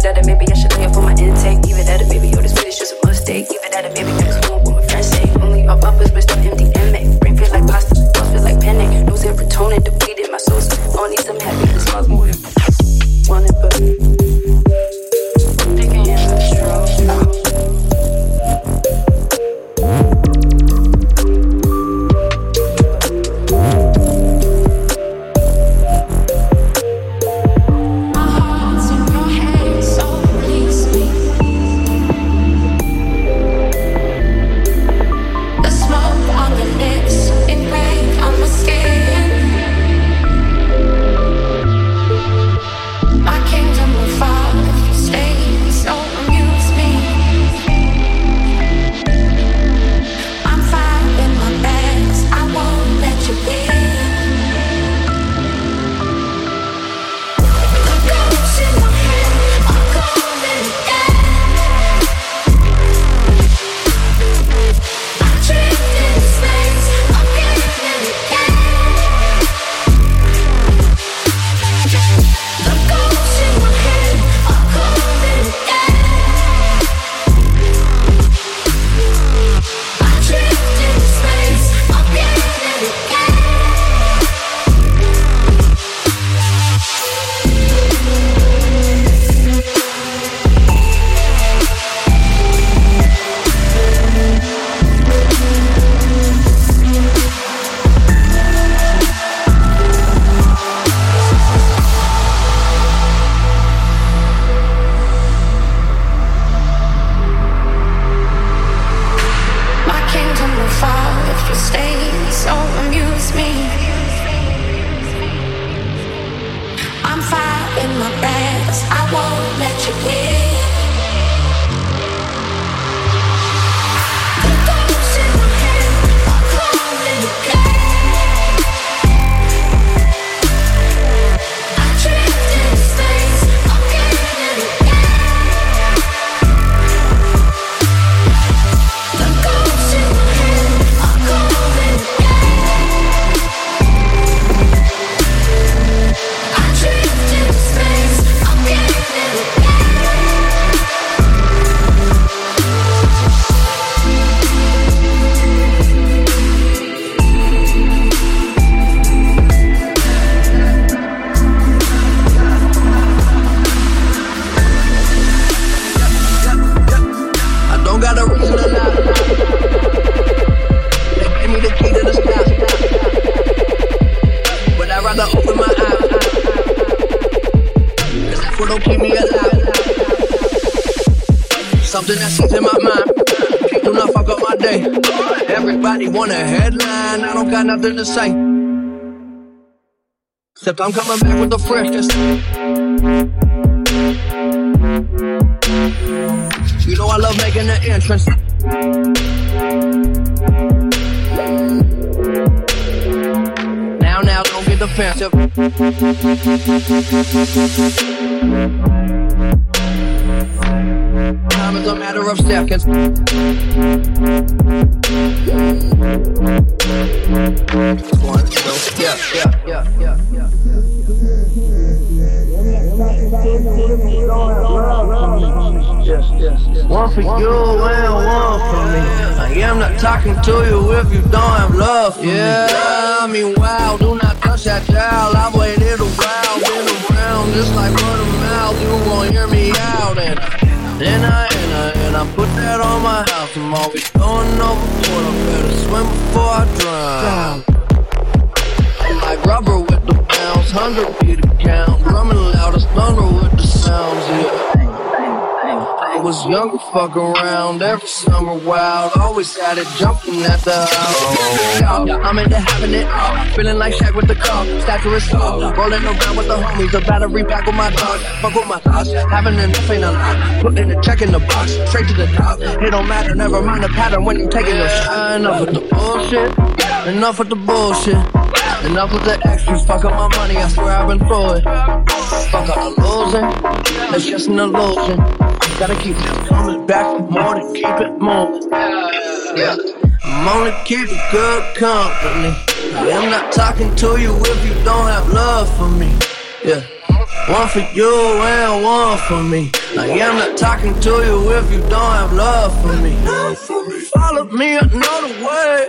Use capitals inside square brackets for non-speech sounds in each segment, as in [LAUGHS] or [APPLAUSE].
That or maybe I Except I'm coming back with the freshness. You know I love making the entrance. Now, now, don't get defensive. Time is a matter of seconds. One for you and one for me. I am not talking to you if you don't have love for yeah, me. Yeah, I mean, wow, do not touch that dial. I've waited a while, been around just like word of mouth. You won't hear me out, and then I, and I, and I put that on my house. I'm always going overboard. I better swim before I drown. I'm like rubber with the bounce, hundred beat a count, drumming loud as thunder with the sounds. Yeah. I was young, fuck around every summer wild. Always had it jumping at the house. I'm into having it all. Feeling like Shaq with the cup. Stature is tall. Rolling around with the homies. A battery pack with my dog. Fuck with my thoughts. Having enough ain't a lot. Putting a check in the box. Straight to the top. It don't matter. Never mind the pattern when you taking your shot. Enough with the bullshit. Enough with the bullshit. Enough with the extras, fuck up my money, I swear I've been through it. Fuck up the losing, it's just an illusion. Gotta keep it coming back for more to keep it moving. Yeah. I'm only keeping good company. I'm not talking to you if you don't have love for me. Yeah. One for you and one for me. I am not talking to you if you don't have love for me. Follow me another way.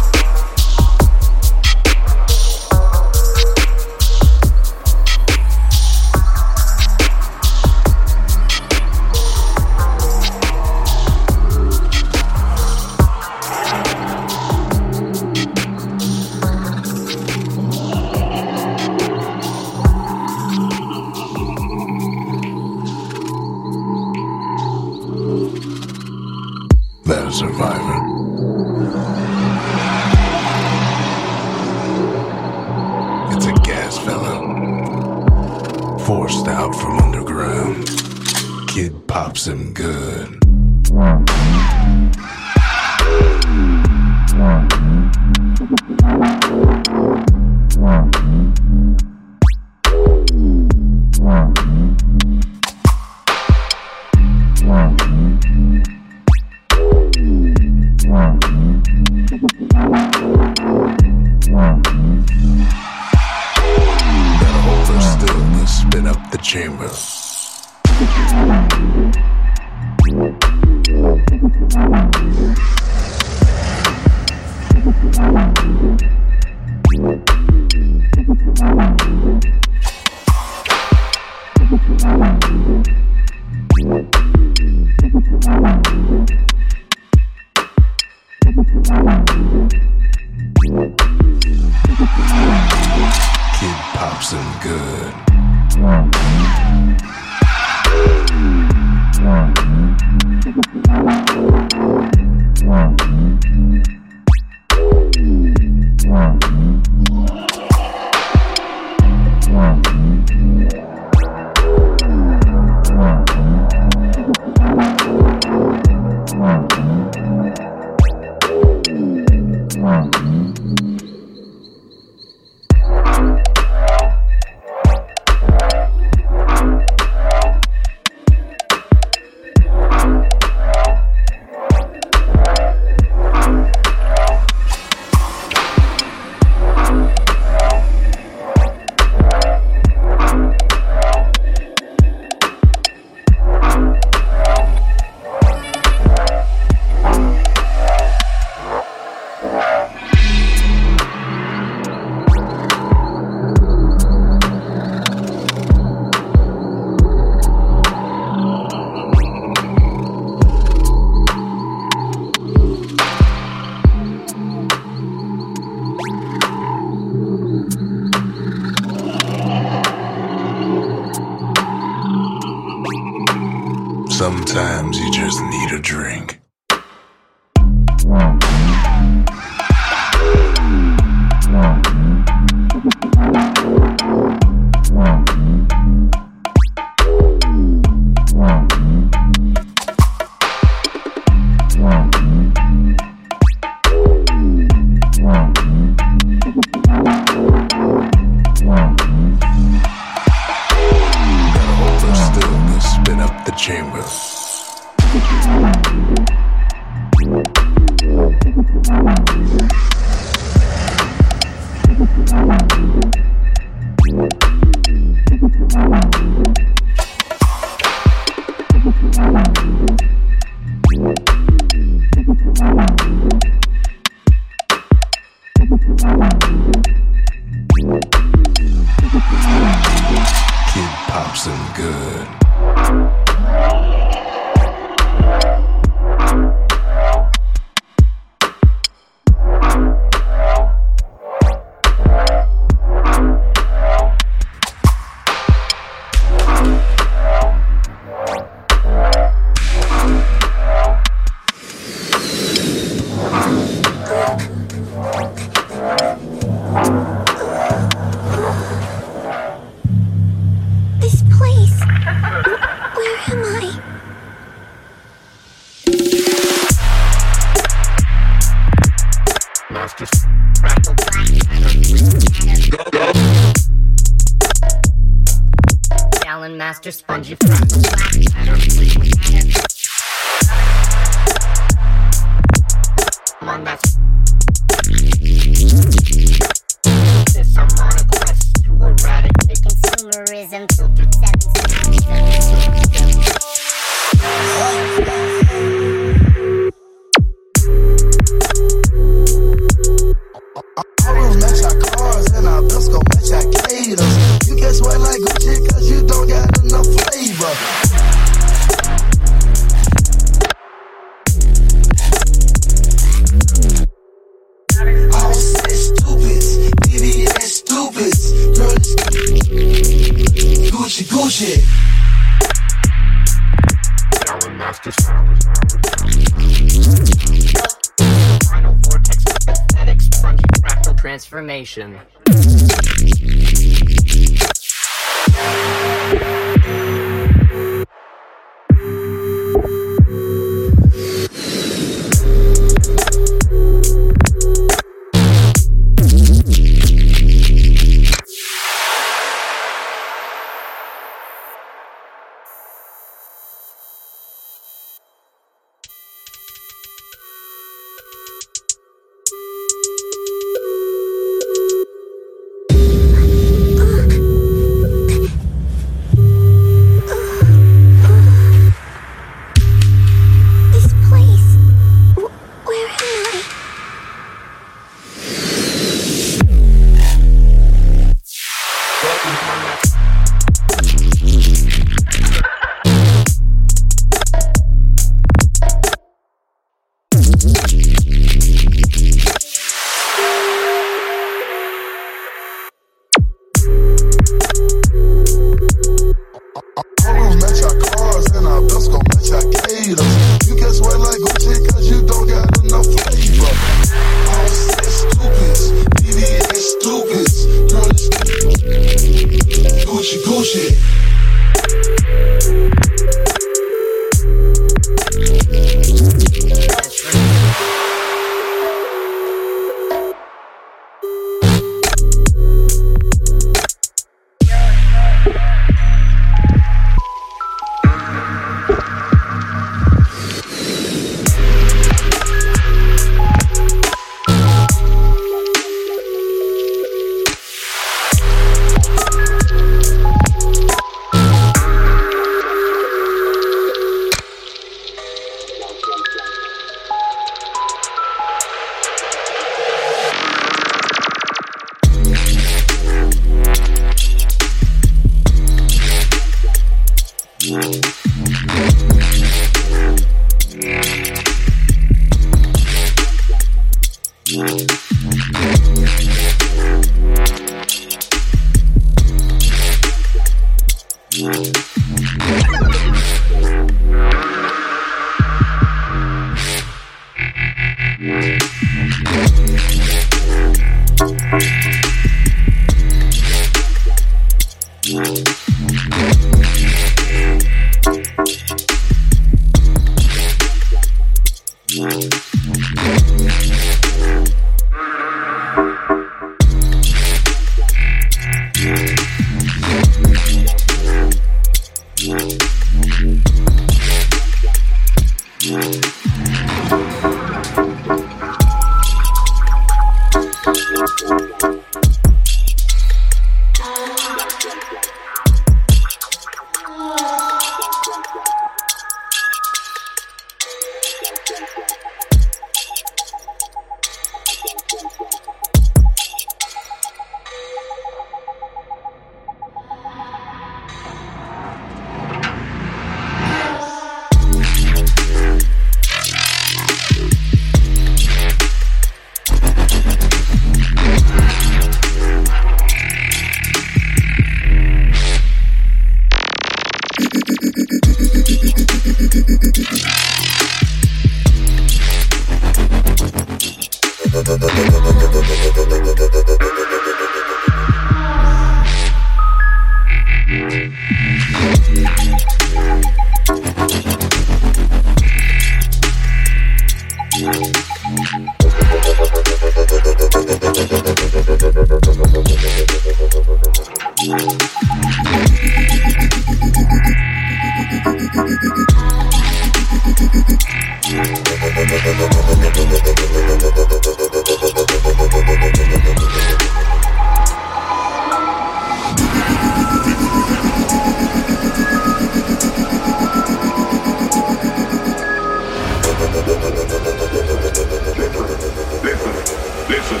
listen,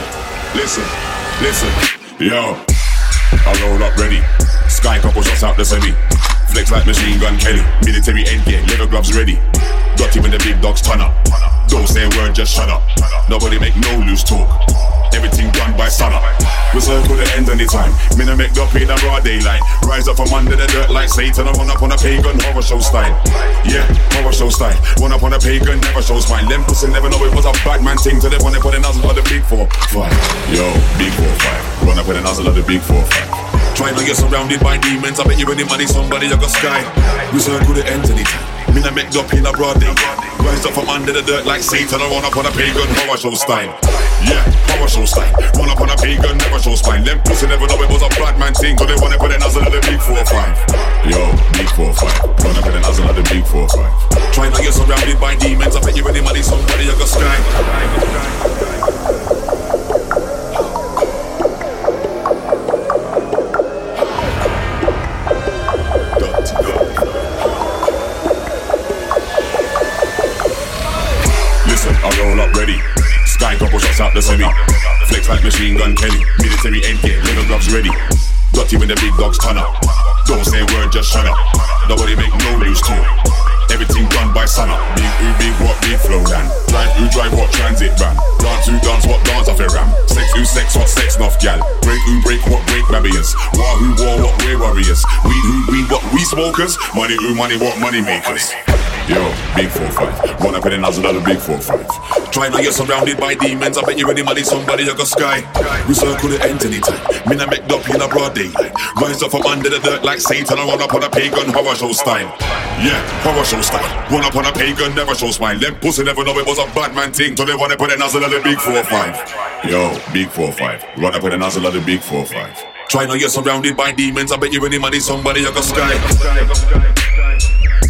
listen, listen, yo. I roll up ready. Sky couple shots out the semi. Flex like machine gun Kelly. Military headgear, leather gloves ready. Got him the big dogs turn up. Don't say a word, just shut up. Nobody make no loose talk. Satan, I run up in a broad daylight. Rise up from under the dirt like Satan. to run up on a pagan horror show style. Yeah, horror show style. Run up on a pagan, never shows mine. Them pussy never know it was a bad man thing till they wanna put a nozzle on the big four five. Yo, big four five. Run up with a nozzle of the big four five. Trying to get surrounded by demons. I bet you any money, somebody you got sky. We circle the end anytime. Me not make up in a broad day. Rise up from under the dirt like Satan. I run up on a pagan horror show style. Yeah, horror show style. Run up on a pagan, never show spine. Them pussy never know it was a bad man thing. Cause they wanna put a nozzle of the big four five. Yo, big four five. Run up with a nozzle of the big four five. Trying to get surrounded by demons. I bet you any money, somebody you got sky. Couple shots out the semi. Flex like machine gun Kelly. Military headgear, leather gloves ready. Dirty when the big dogs turn up. Don't say a word, just shut up. Nobody make no news to Everything done by sun up. Big who big what big Flowdan. Drive who drive what transit van. Dance who dance what dance off a ram. Sex who sex what sex nuff gal. Break who break what break barriers. War who war what we warriors. Weed who weed what we smokers. Money who money what money makers. Yo, big 4-5. Run up in the nozzle of the big 4-5. Try to get surrounded by demons. I bet you any money, somebody you got sky. We circle the end anytime. Me not make up in a broad daylight. Rise up from under the dirt like Satan. I run up on a pagan horror show style. Yeah, horror show style. Run up on a pagan, never show smile. Them pussy never know it was a bad man thing. So they wanna put a nozzle of the big 4-5. Yo, big 4-5. Run up with a nozzle of the big 4-5. Try not get surrounded by demons. I bet you any money, somebody you got sky. Zero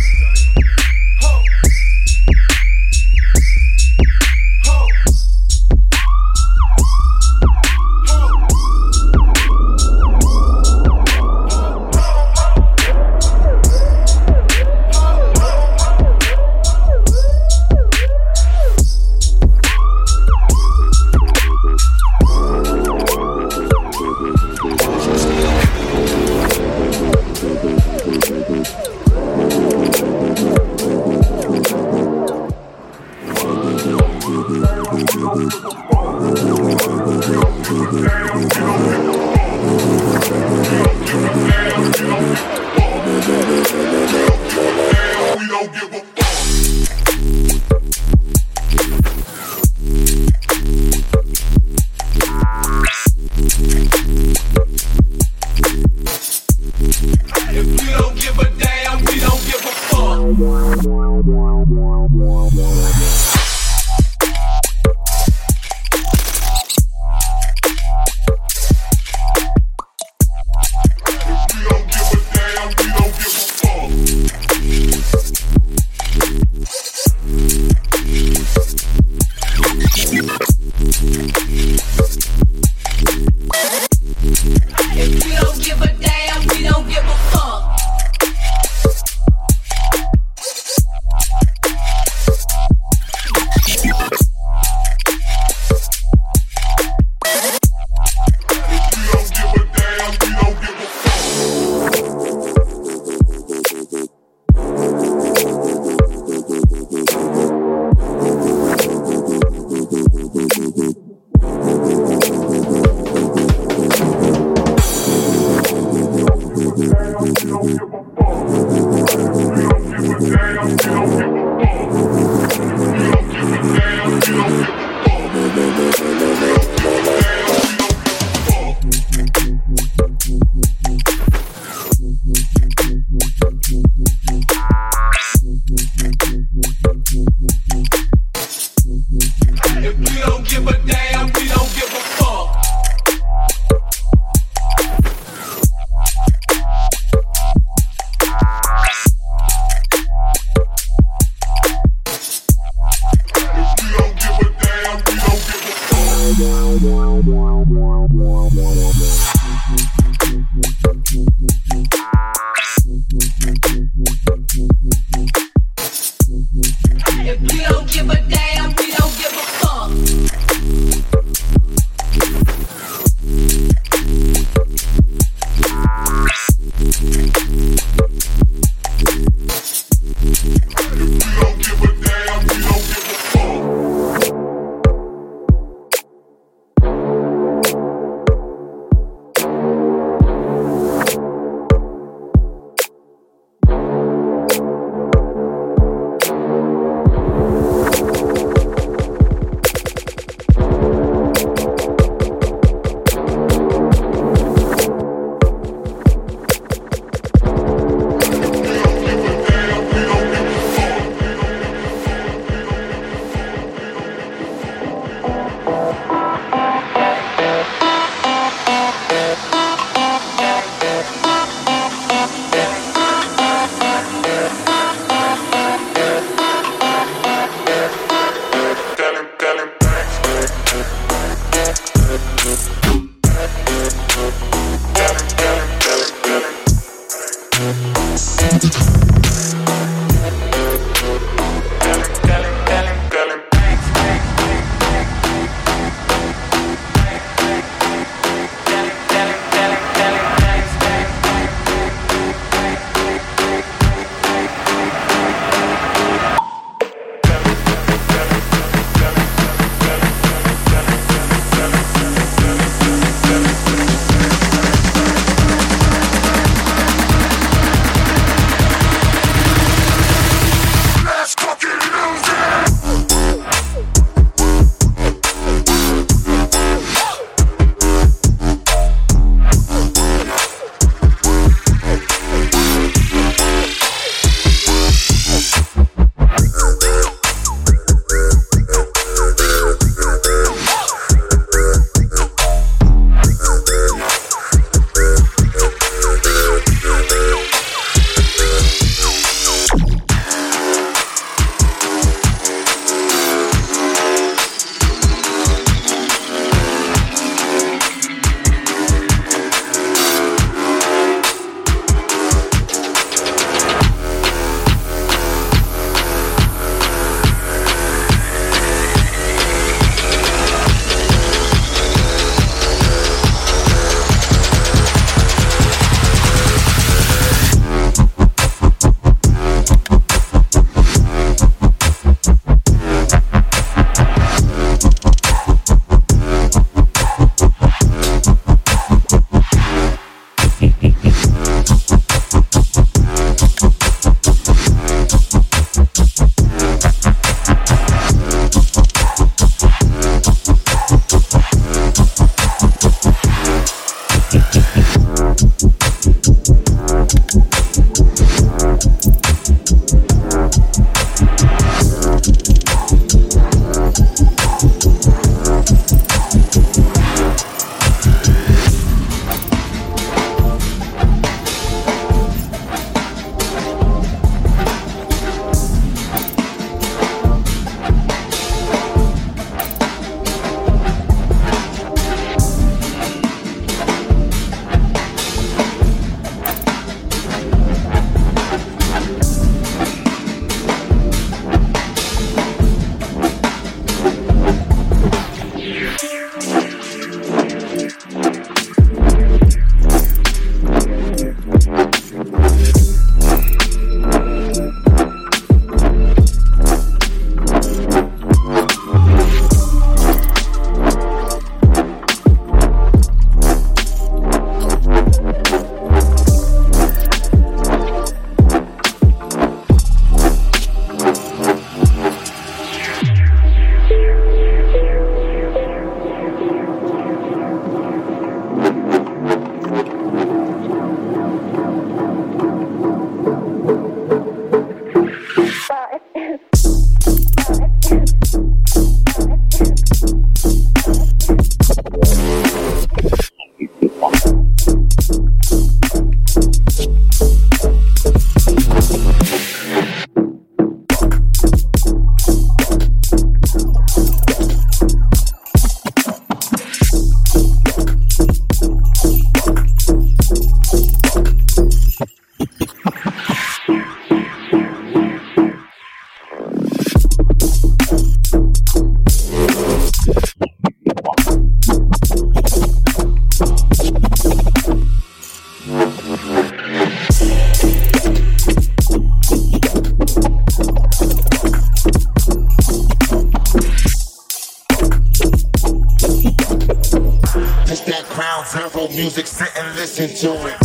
listen to it.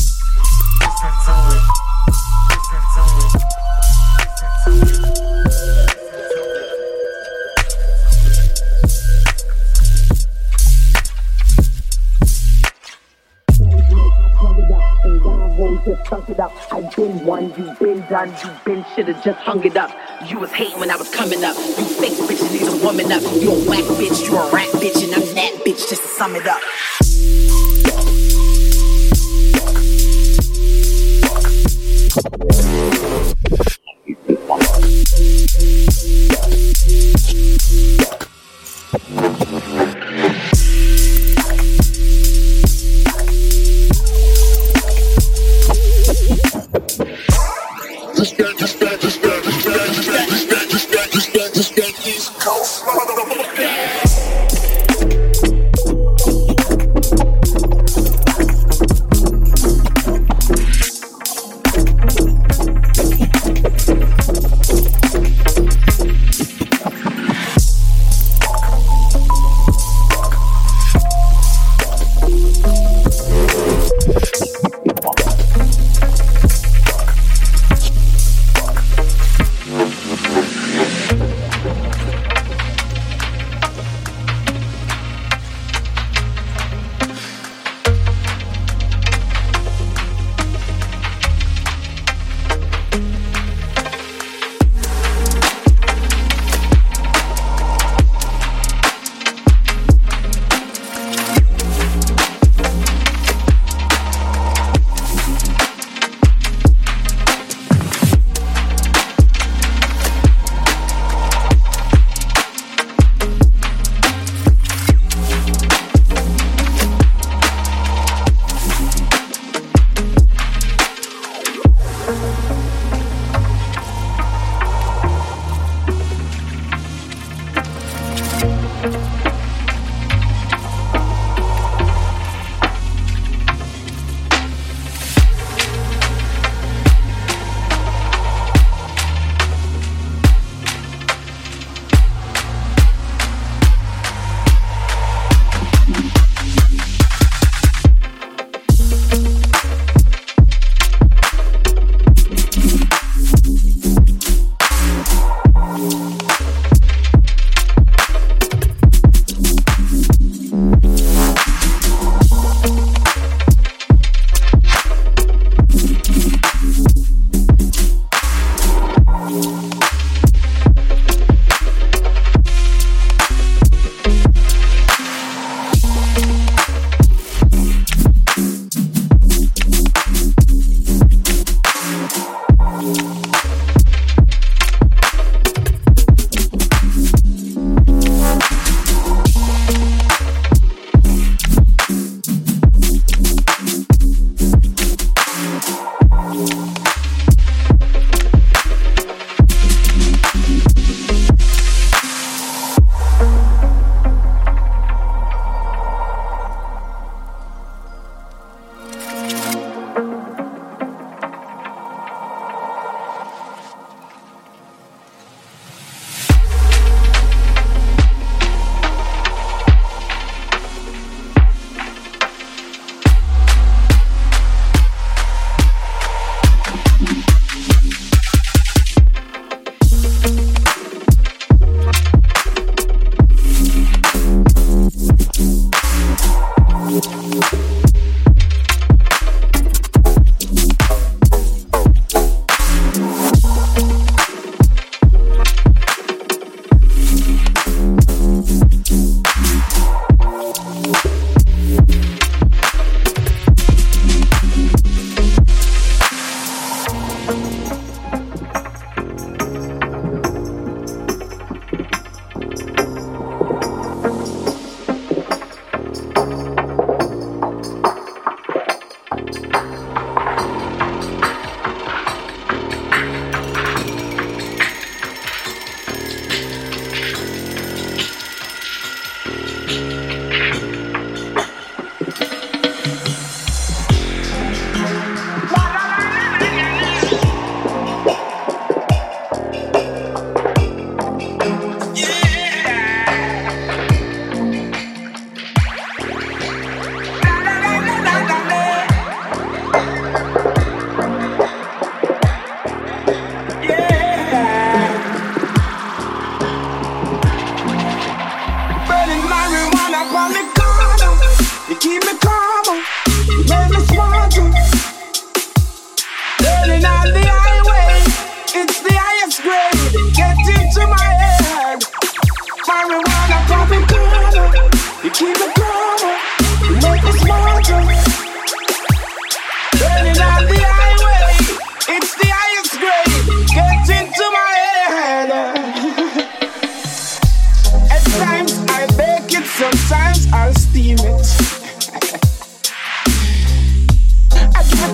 Listen to it. it. I've been one, you've been done, you've been just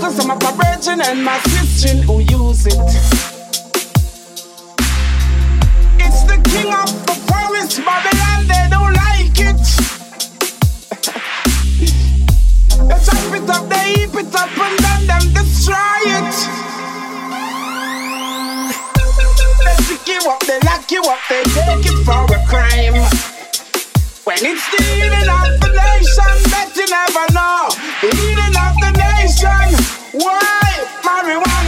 Cause I'm a virgin and my sister who use it. It's the king of the forest, Babylon, they don't like it. [LAUGHS] they chop it up, they heap it up, and then them destroy it. They pick you up, they lock you up, they take it for a crime. When it's the eating of the nation that you never know, the eating of the nation. Why? Marijuana.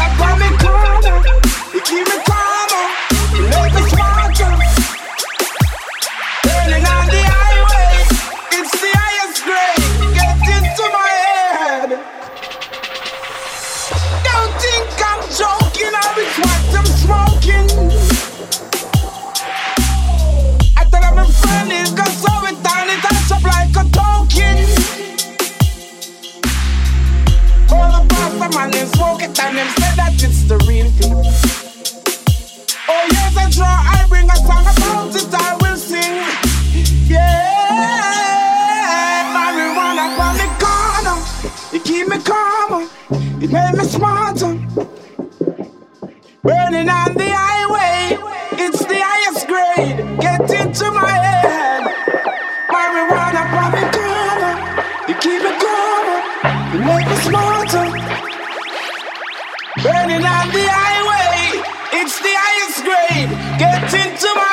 a man and smoke it and them say that it's the real thing. Oh yes, I draw, I bring a song about it, I will sing. Yeah, marijuana from me corner, it keep me calmer, it made me smarter. Burning on the highway, it's the highest grade. Get into my into my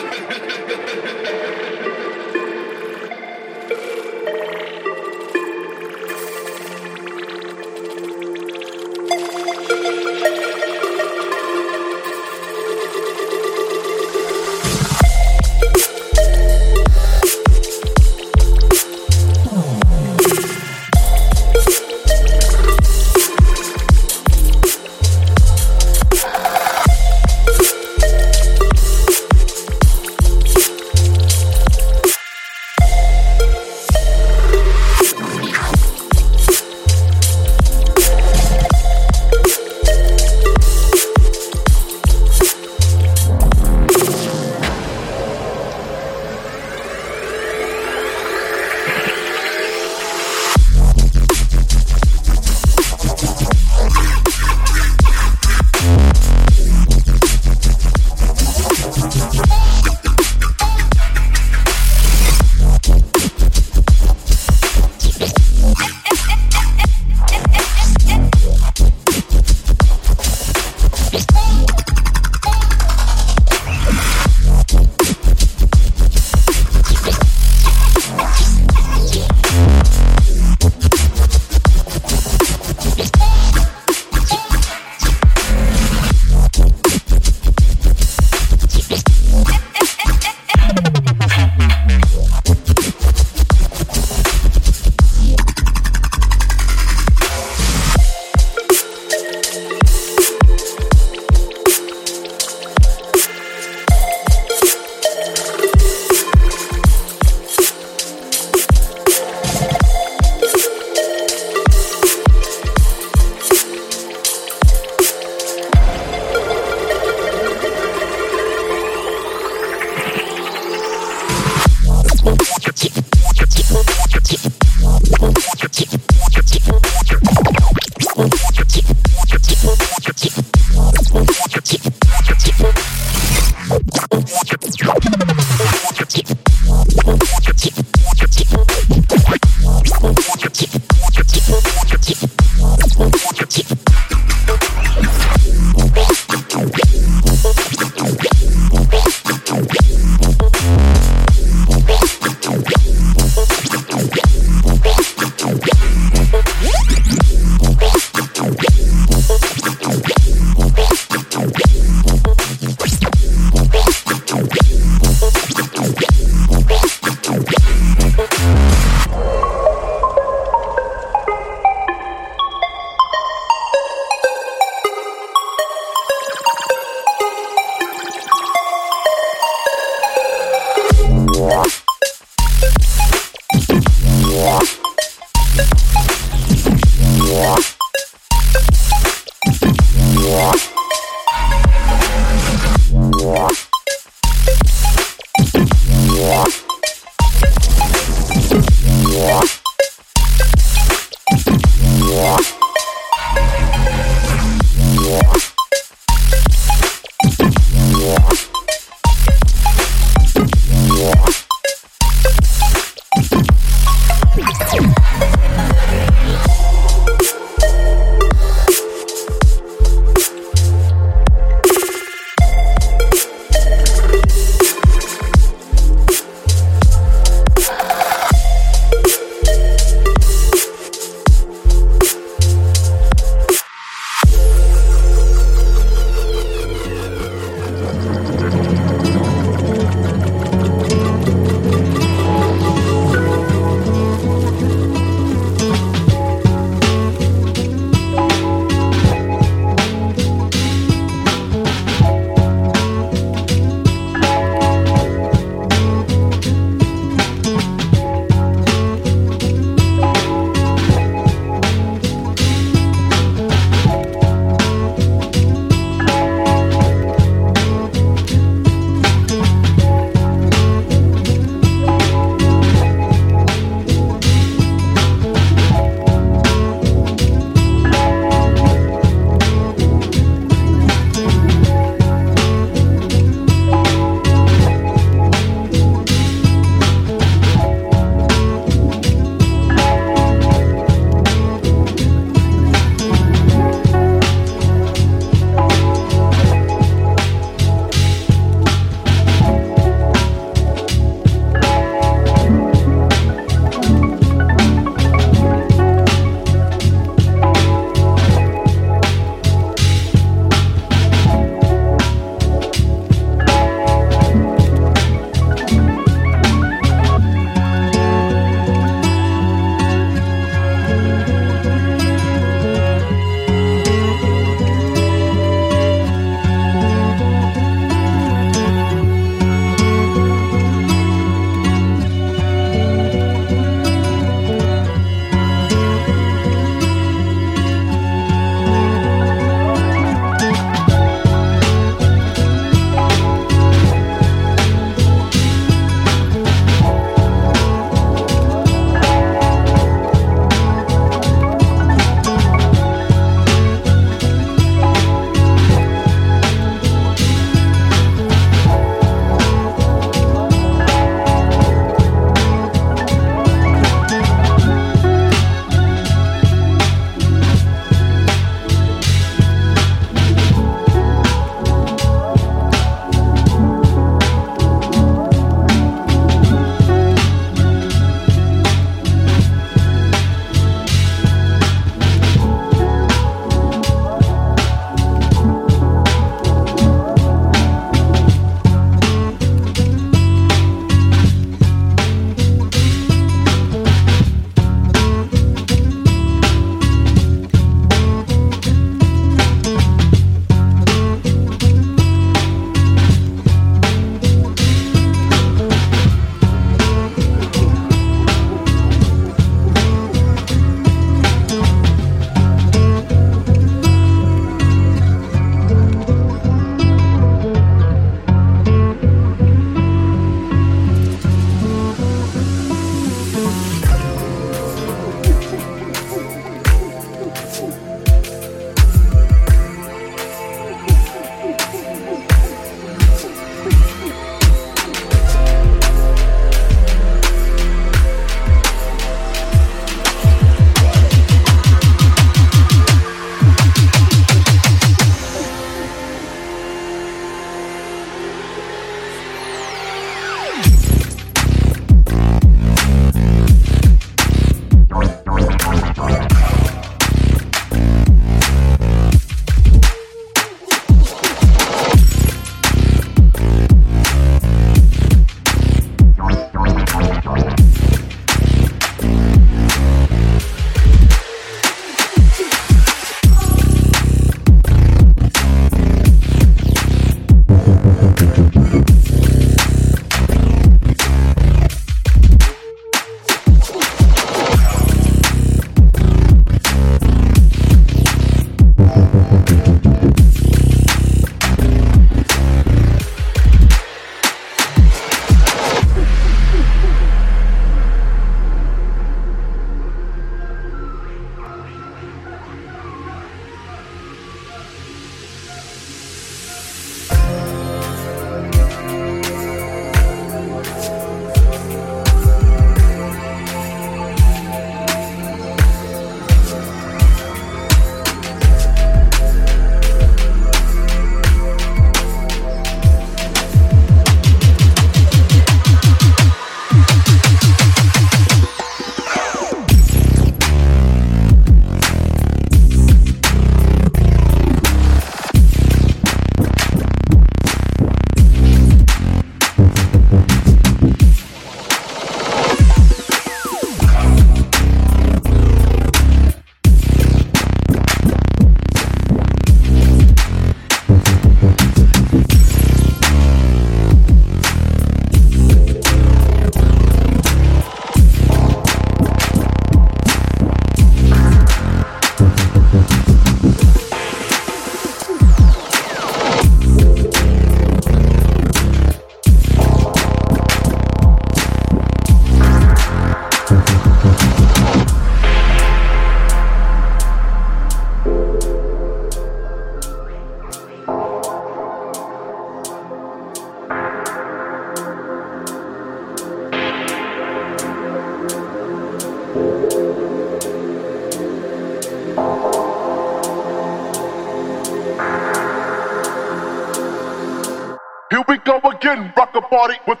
party with